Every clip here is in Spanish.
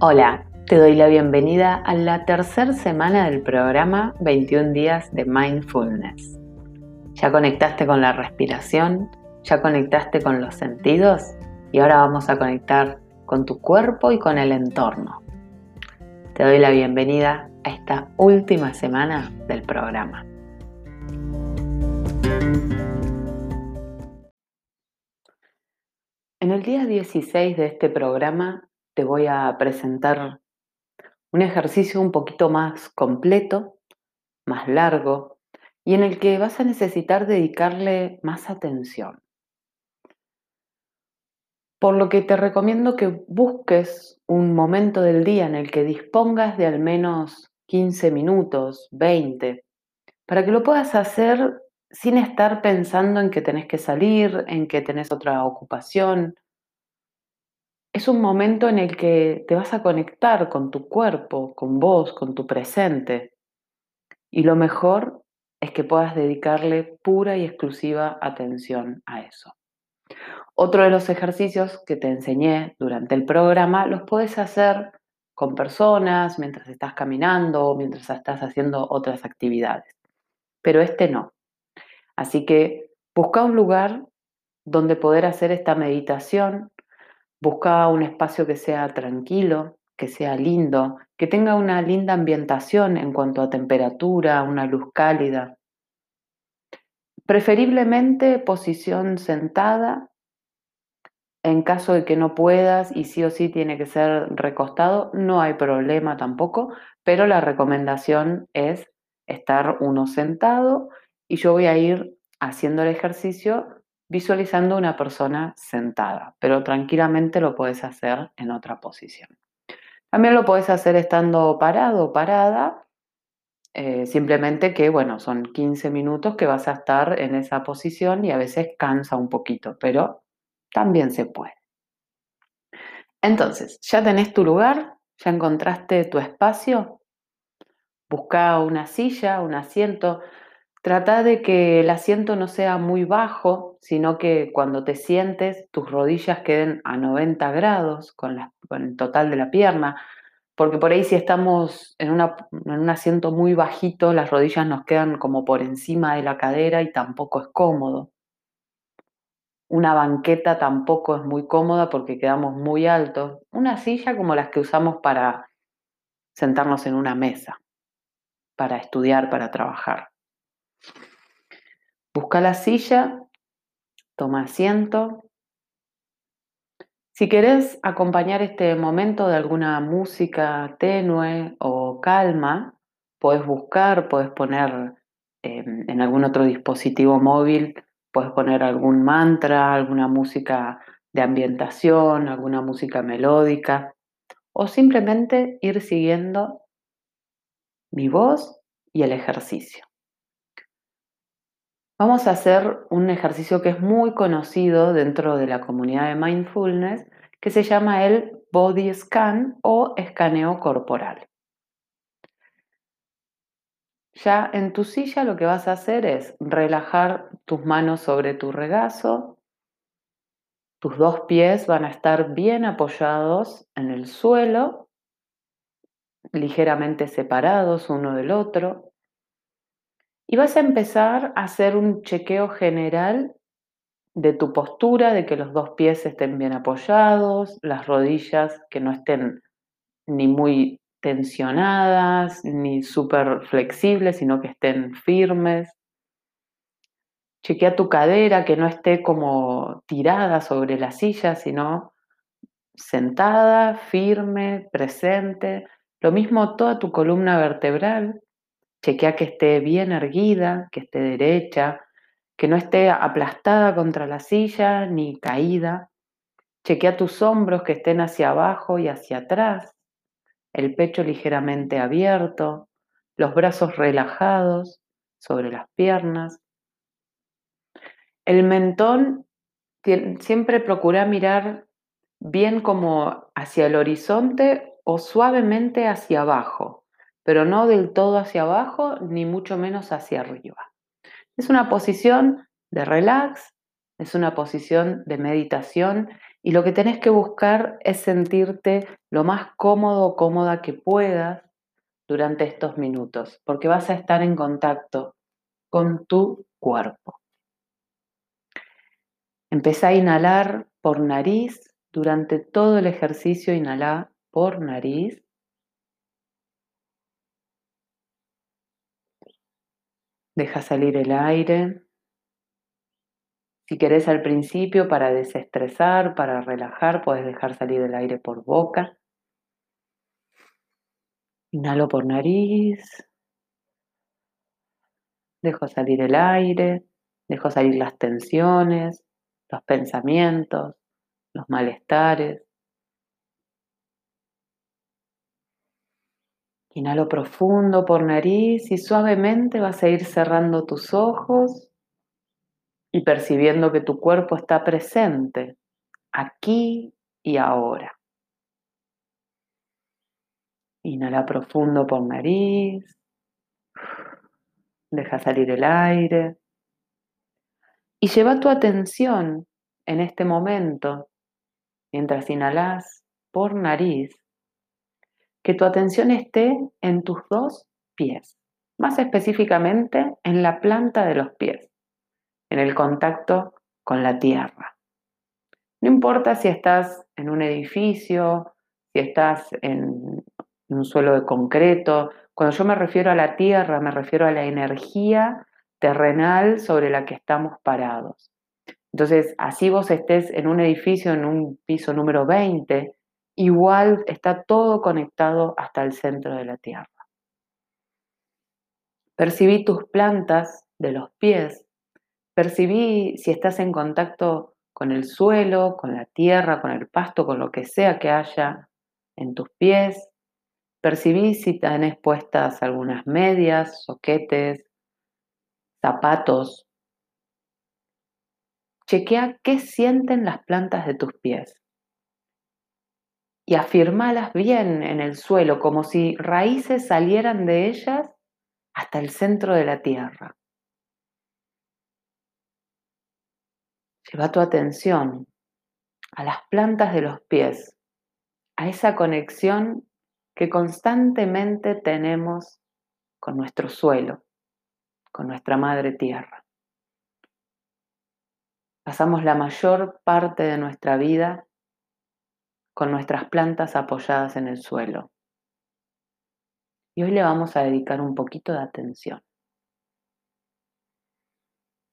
Hola, te doy la bienvenida a la tercera semana del programa 21 días de mindfulness. ¿Ya conectaste con la respiración? ¿Ya conectaste con los sentidos? Y ahora vamos a conectar con tu cuerpo y con el entorno. Te doy la bienvenida a esta última semana del programa. En el día 16 de este programa te voy a presentar un ejercicio un poquito más completo, más largo, y en el que vas a necesitar dedicarle más atención. Por lo que te recomiendo que busques un momento del día en el que dispongas de al menos 15 minutos, 20, para que lo puedas hacer sin estar pensando en que tenés que salir, en que tenés otra ocupación, es un momento en el que te vas a conectar con tu cuerpo, con vos, con tu presente. Y lo mejor es que puedas dedicarle pura y exclusiva atención a eso. Otro de los ejercicios que te enseñé durante el programa los puedes hacer con personas mientras estás caminando mientras estás haciendo otras actividades. Pero este no. Así que busca un lugar donde poder hacer esta meditación Busca un espacio que sea tranquilo, que sea lindo, que tenga una linda ambientación en cuanto a temperatura, una luz cálida. Preferiblemente posición sentada. En caso de que no puedas y sí o sí tiene que ser recostado, no hay problema tampoco, pero la recomendación es estar uno sentado y yo voy a ir haciendo el ejercicio visualizando una persona sentada, pero tranquilamente lo puedes hacer en otra posición. También lo puedes hacer estando parado o parada, eh, simplemente que, bueno, son 15 minutos que vas a estar en esa posición y a veces cansa un poquito, pero también se puede. Entonces, ya tenés tu lugar, ya encontraste tu espacio, busca una silla, un asiento, Trata de que el asiento no sea muy bajo, sino que cuando te sientes tus rodillas queden a 90 grados con, el total de la pierna, porque por ahí si estamos en, en un asiento muy bajito, las rodillas nos quedan como por encima de la cadera y tampoco es cómodo. Una banqueta tampoco es muy cómoda porque quedamos muy altos. Una silla como las que usamos para sentarnos en una mesa, para estudiar, para trabajar. Busca la silla, toma asiento. Si querés acompañar este momento de alguna música tenue o calma, puedes buscar, puedes poner em, en algún otro dispositivo móvil, puedes poner algún mantra, alguna música de ambientación, alguna música melódica, o simplemente ir siguiendo mi voz y el ejercicio. Vamos a hacer un ejercicio que es muy conocido dentro de la comunidad de mindfulness, que se llama el body scan o escaneo corporal. Ya en tu silla lo que vas a hacer es relajar tus manos sobre tu regazo, tus dos pies van a estar bien apoyados en el suelo, ligeramente separados uno del otro. Y vas a empezar a hacer un chequeo general de tu postura, de que los dos pies estén bien apoyados, las rodillas que no estén ni muy tensionadas, ni súper flexibles, sino que estén firmes. Chequea tu cadera, que no esté como tirada sobre la silla, sino sentada, firme, presente. Lo mismo toda tu columna vertebral, Chequea que esté bien erguida, que esté derecha, que no esté aplastada contra la silla ni caída. Chequea tus hombros que estén hacia abajo y hacia atrás, el pecho ligeramente abierto, los brazos relajados sobre las piernas. El mentón siempre procura mirar bien como hacia el horizonte o suavemente hacia abajo, pero no del todo hacia abajo ni mucho menos hacia arriba. Es una posición de relax, es una posición de meditación Y lo que tenés que buscar es sentirte lo más cómodo o cómoda que puedas durante estos minutos, porque vas a estar en contacto con tu cuerpo. Empezá a inhalar por nariz durante todo el ejercicio, inhala por nariz. Deja salir el aire. Si querés al principio para desestresar, para relajar, puedes dejar salir el aire por boca. Inhalo por nariz. Dejo salir el aire. Dejo salir las tensiones, los pensamientos, los malestares. Inhalo profundo por nariz y suavemente vas a ir cerrando tus ojos y percibiendo que tu cuerpo está presente aquí y ahora. Inhala profundo por nariz. Deja salir el aire. Y lleva tu atención en este momento, mientras inhalas por nariz, que tu atención esté en tus dos pies, más específicamente en la planta de los pies en el contacto con la tierra. No importa si estás en un edificio, si estás en un suelo de concreto, cuando yo me refiero a la tierra, me refiero a la energía terrenal sobre la que estamos parados. Entonces, así vos estés en un edificio, en un piso número 20, igual está todo conectado hasta el centro de la tierra. Percibí tus plantas de los pies Percibí si estás en contacto con el suelo, con la tierra, con el pasto, con lo que sea que haya en tus pies. Percibí si tenés puestas algunas medias, soquetes, zapatos. Chequea qué sienten las plantas de tus pies y afirmalas bien en el suelo, como si raíces salieran de ellas hasta el centro de la tierra. Lleva tu atención a las plantas de los pies, a esa conexión que constantemente tenemos con nuestro suelo, con nuestra madre tierra. Pasamos la mayor parte de nuestra vida con nuestras plantas apoyadas en el suelo. Y hoy le vamos a dedicar un poquito de atención.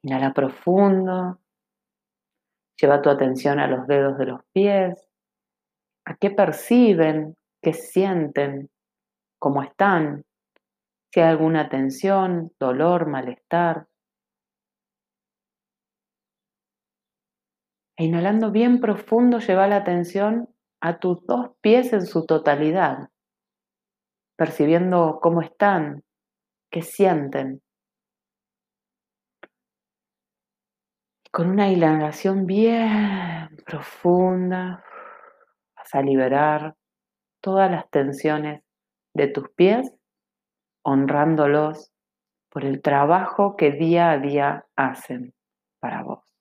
Inhala profundo Lleva tu atención a los dedos de los pies, a qué perciben, qué sienten, cómo están, si hay alguna tensión, dolor, malestar. E inhalando bien profundo, lleva la atención a tus dos pies en su totalidad, percibiendo cómo están, qué sienten. Con una inhalación bien profunda vas a liberar todas las tensiones de tus pies, honrándolos por el trabajo que día a día hacen para vos.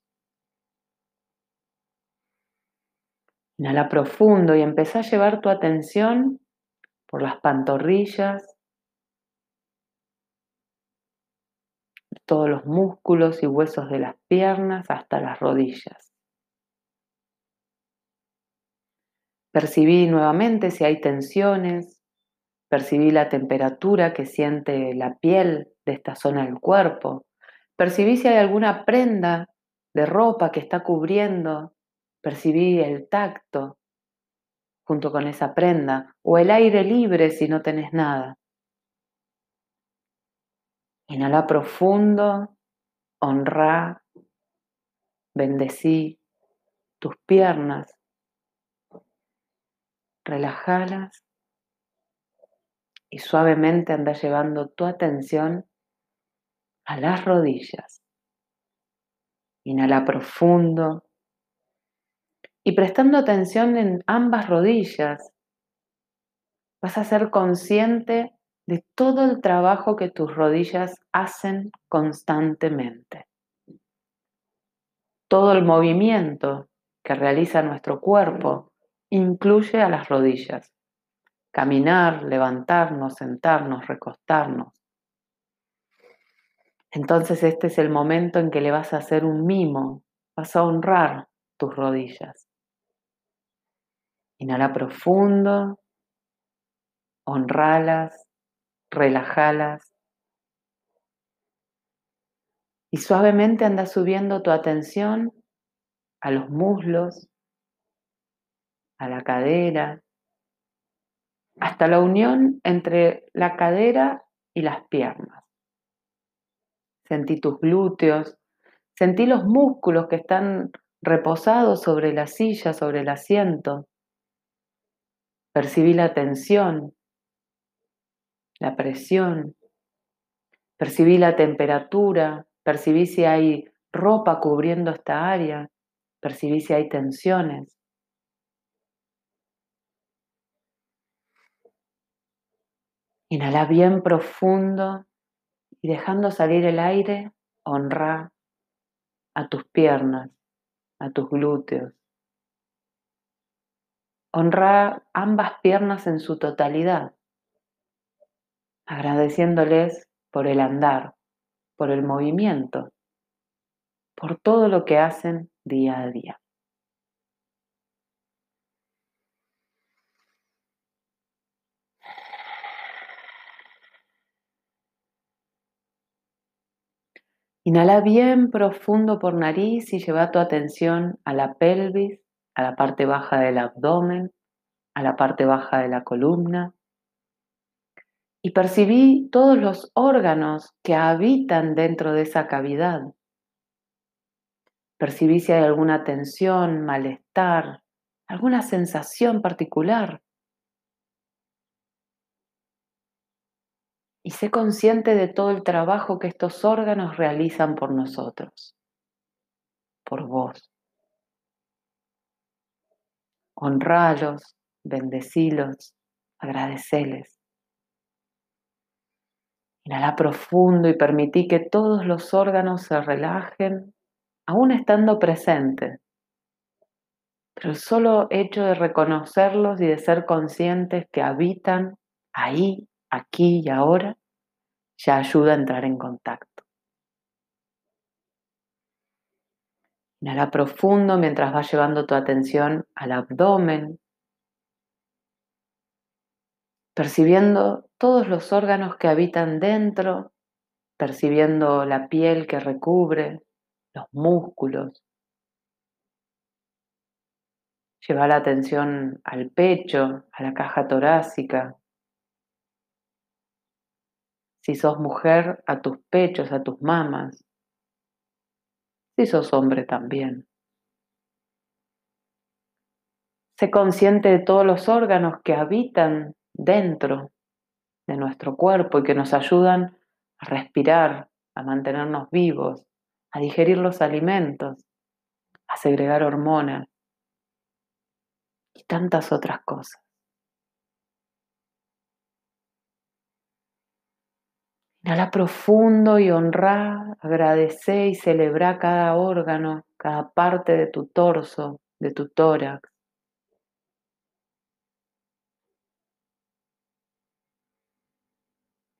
Inhala profundo y empieza a llevar tu atención por las pantorrillas, todos los músculos y huesos de las piernas hasta las rodillas. Percibí nuevamente si hay tensiones, percibí la temperatura que siente la piel de esta zona del cuerpo, percibí si hay alguna prenda de ropa que está cubriendo, percibí el tacto junto con esa prenda o el aire libre si no tenés nada. Inhala profundo, honra, bendecí tus piernas, relajalas y suavemente anda llevando tu atención a las rodillas. Inhala profundo y prestando atención en ambas rodillas, vas a ser consciente de todo el trabajo que tus rodillas hacen constantemente. Todo el movimiento que realiza nuestro cuerpo incluye a las rodillas. Caminar, levantarnos, sentarnos, recostarnos. Entonces este es el momento en que le vas a hacer un mimo, vas a honrar tus rodillas. Inhala profundo, honralas, relajalas. Y suavemente anda subiendo tu atención a los muslos, a la cadera, hasta la unión entre la cadera y las piernas. Sentí tus glúteos, sentí los músculos que están reposados sobre la silla, sobre el asiento. Percibí la tensión, la presión, percibí la temperatura, percibí si hay ropa cubriendo esta área, percibí si hay tensiones. Inhala bien profundo y dejando salir el aire, honra a tus piernas, a tus glúteos. Honra ambas piernas en su totalidad, agradeciéndoles por el andar, por el movimiento, por todo lo que hacen día a día. Inhala bien profundo por nariz y lleva tu atención a la pelvis, a la parte baja del abdomen, a la parte baja de la columna. Y percibí todos los órganos que habitan dentro de esa cavidad. Percibí si hay alguna tensión, malestar, alguna sensación particular. y sé consciente de todo el trabajo que estos órganos realizan por nosotros, por vos. Honralos, bendecilos, agradeceles. Inhala profundo y permití que todos los órganos se relajen, aún estando presentes. Pero el solo hecho de reconocerlos y de ser conscientes que habitan ahí aquí y ahora, ya ayuda a entrar en contacto. Inhala profundo mientras vas llevando tu atención al abdomen, percibiendo todos los órganos que habitan dentro, percibiendo la piel que recubre, los músculos. Lleva la atención al pecho, a la caja torácica, si sos mujer, a tus pechos, a tus mamas. Si sos hombre también. Sé consciente de todos los órganos que habitan dentro de nuestro cuerpo y que nos ayudan a respirar, a mantenernos vivos, a digerir los alimentos, a segregar hormonas y tantas otras cosas. Inhala profundo y honra, agradece y celebra cada órgano, cada parte de tu torso, de tu tórax.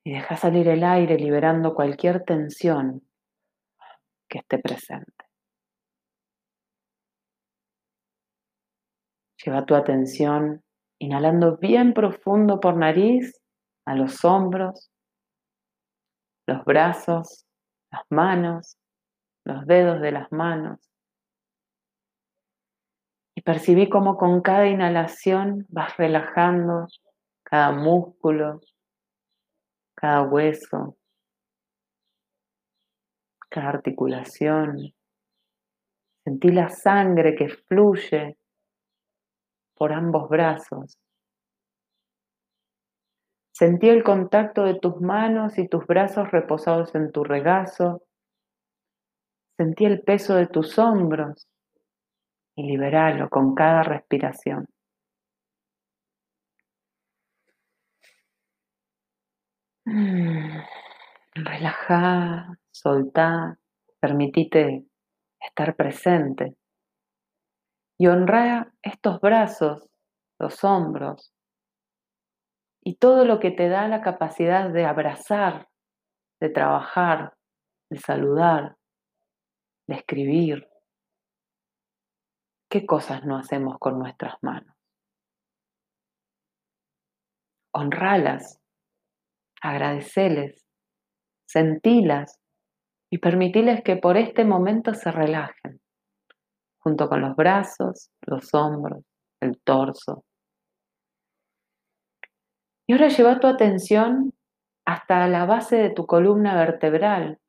Y deja salir el aire liberando cualquier tensión que esté presente. Lleva tu atención inhalando bien profundo por nariz a los hombros los brazos, las manos, los dedos de las manos. Y percibí cómo con cada inhalación vas relajando cada músculo, cada hueso, cada articulación. Sentí la sangre que fluye por ambos brazos. Sentí el contacto de tus manos y tus brazos reposados en tu regazo. Sentí el peso de tus hombros y liberalo con cada respiración. Mm, relajá, soltá, permitite estar presente. y honra estos brazos, los hombros y todo lo que te da la capacidad de abrazar, de trabajar, de saludar, de escribir. ¿Qué cosas no hacemos con nuestras manos? Honralas, agradeceles, sentilas y permitiles que por este momento se relajen junto con los brazos, los hombros, el torso. Y ahora lleva tu atención hasta la base de tu columna vertebral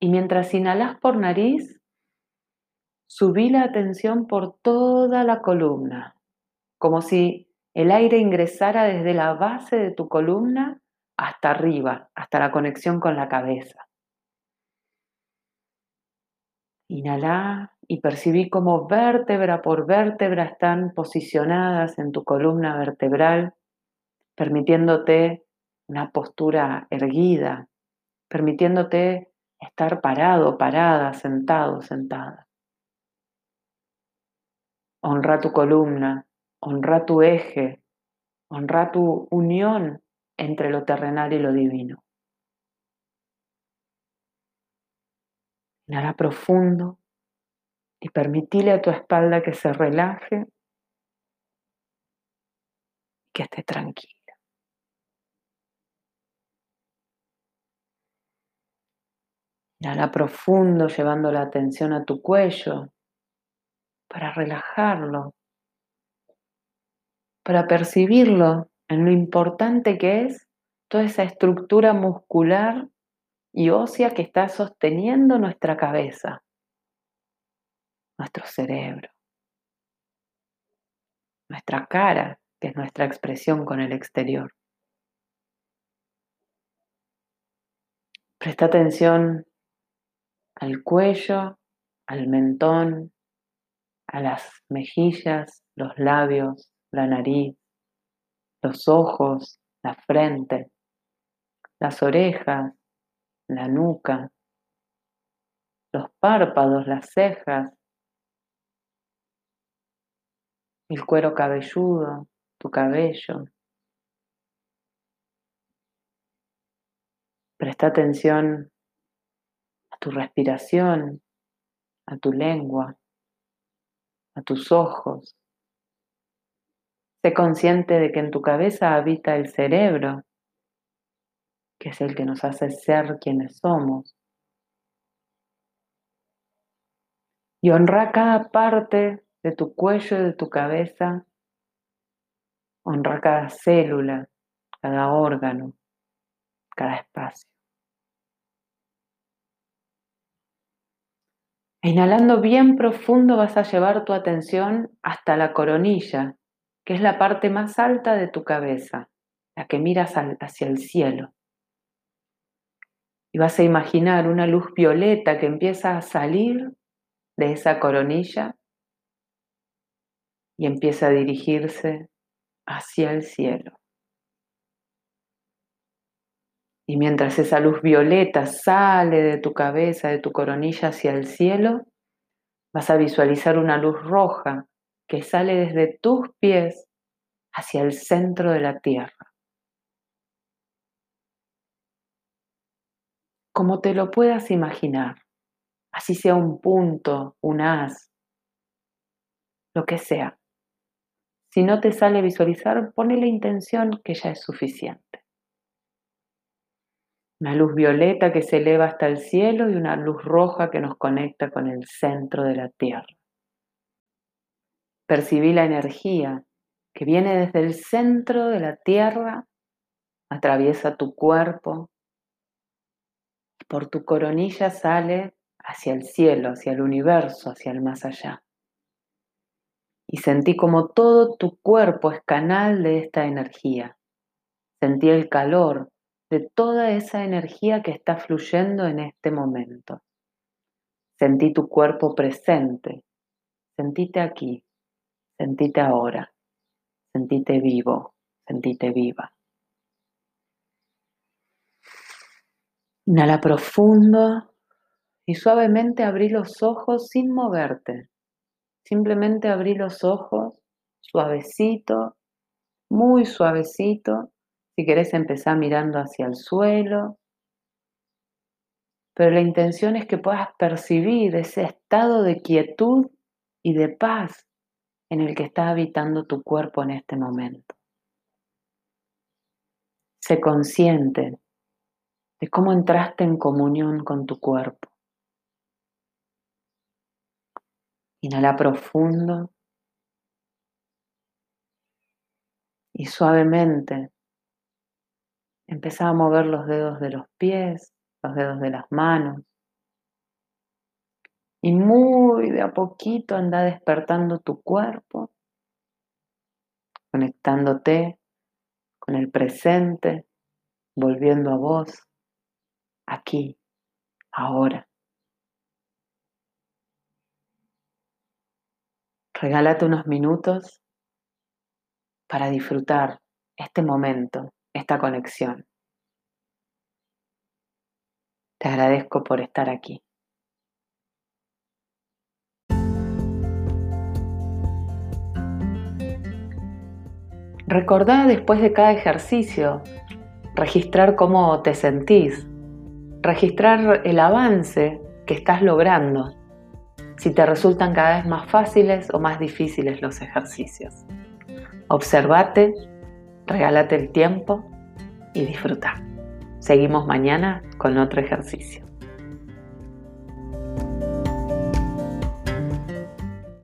y mientras inhalas por nariz, subí la atención por toda la columna, como si el aire ingresara desde la base de tu columna hasta arriba, hasta la conexión con la cabeza. Inhala y percibí cómo vértebra por vértebra están posicionadas en tu columna vertebral, permitiéndote una postura erguida, permitiéndote estar parado, parada, sentado, sentada. Honra tu columna, honra tu eje, honra tu unión entre lo terrenal y lo divino. Inhala profundo y permitile a tu espalda que se relaje y que esté tranquila. Inhala profundo, llevando la atención a tu cuello para relajarlo, para percibirlo en lo importante que es toda esa estructura muscular y ósea que está sosteniendo nuestra cabeza, nuestro cerebro, nuestra cara, que es nuestra expresión con el exterior. Presta atención al cuello, al mentón, a las mejillas, los labios, la nariz, los ojos, la frente, las orejas, la nuca, los párpados, las cejas, el cuero cabelludo, tu cabello. Presta atención tu respiración, a tu lengua, a tus ojos. Sé consciente de que en tu cabeza habita el cerebro que es el que nos hace ser quienes somos. Y honra cada parte de tu cuello y de tu cabeza. Honra cada célula, cada órgano, cada espacio. Inhalando bien profundo vas a llevar tu atención hasta la coronilla, que es la parte más alta de tu cabeza, la que miras hacia el cielo. Y vas a imaginar una luz violeta que empieza a salir de esa coronilla y empieza a dirigirse hacia el cielo. Y mientras esa luz violeta sale de tu cabeza, de tu coronilla hacia el cielo, vas a visualizar una luz roja que sale desde tus pies hacia el centro de la tierra. como te lo puedas imaginar, así sea un punto, un as, lo que sea. Si no te sale visualizar, pone la intención que ya es suficiente. Una luz violeta que se eleva hasta el cielo y una luz roja que nos conecta con el centro de la tierra. Percibí la energía que viene desde el centro de la tierra, atraviesa tu cuerpo, por tu coronilla sale hacia el cielo, hacia el universo, hacia el más allá. Y sentí como todo tu cuerpo es canal de esta energía. Sentí el calor de toda esa energía que está fluyendo en este momento. Sentí tu cuerpo presente. Sentite aquí. Sentite ahora. Sentite vivo. Sentite viva. Inhala profundo y suavemente abrí los ojos sin moverte, Simplemente abrí los ojos, suavecito, muy suavecito. Si querés empezar mirando hacia el suelo. Pero la intención es que puedas percibir ese estado de quietud y de paz en el que está habitando tu cuerpo en este momento. Sé consciente de cómo entraste en comunión con tu cuerpo. Inhala profundo y suavemente empezá a mover los dedos de los pies, los dedos de las manos. Y muy de a poquito anda despertando tu cuerpo, conectándote con el presente, volviendo a vos, aquí, ahora. Regálate unos minutos para disfrutar este momento, esta conexión. Te agradezco por estar aquí. Recordá después de cada ejercicio registrar cómo te sentís, registrar el avance que estás logrando, si te resultan cada vez más fáciles o más difíciles los ejercicios. Observate, regálate el tiempo y disfruta. Seguimos mañana con otro ejercicio.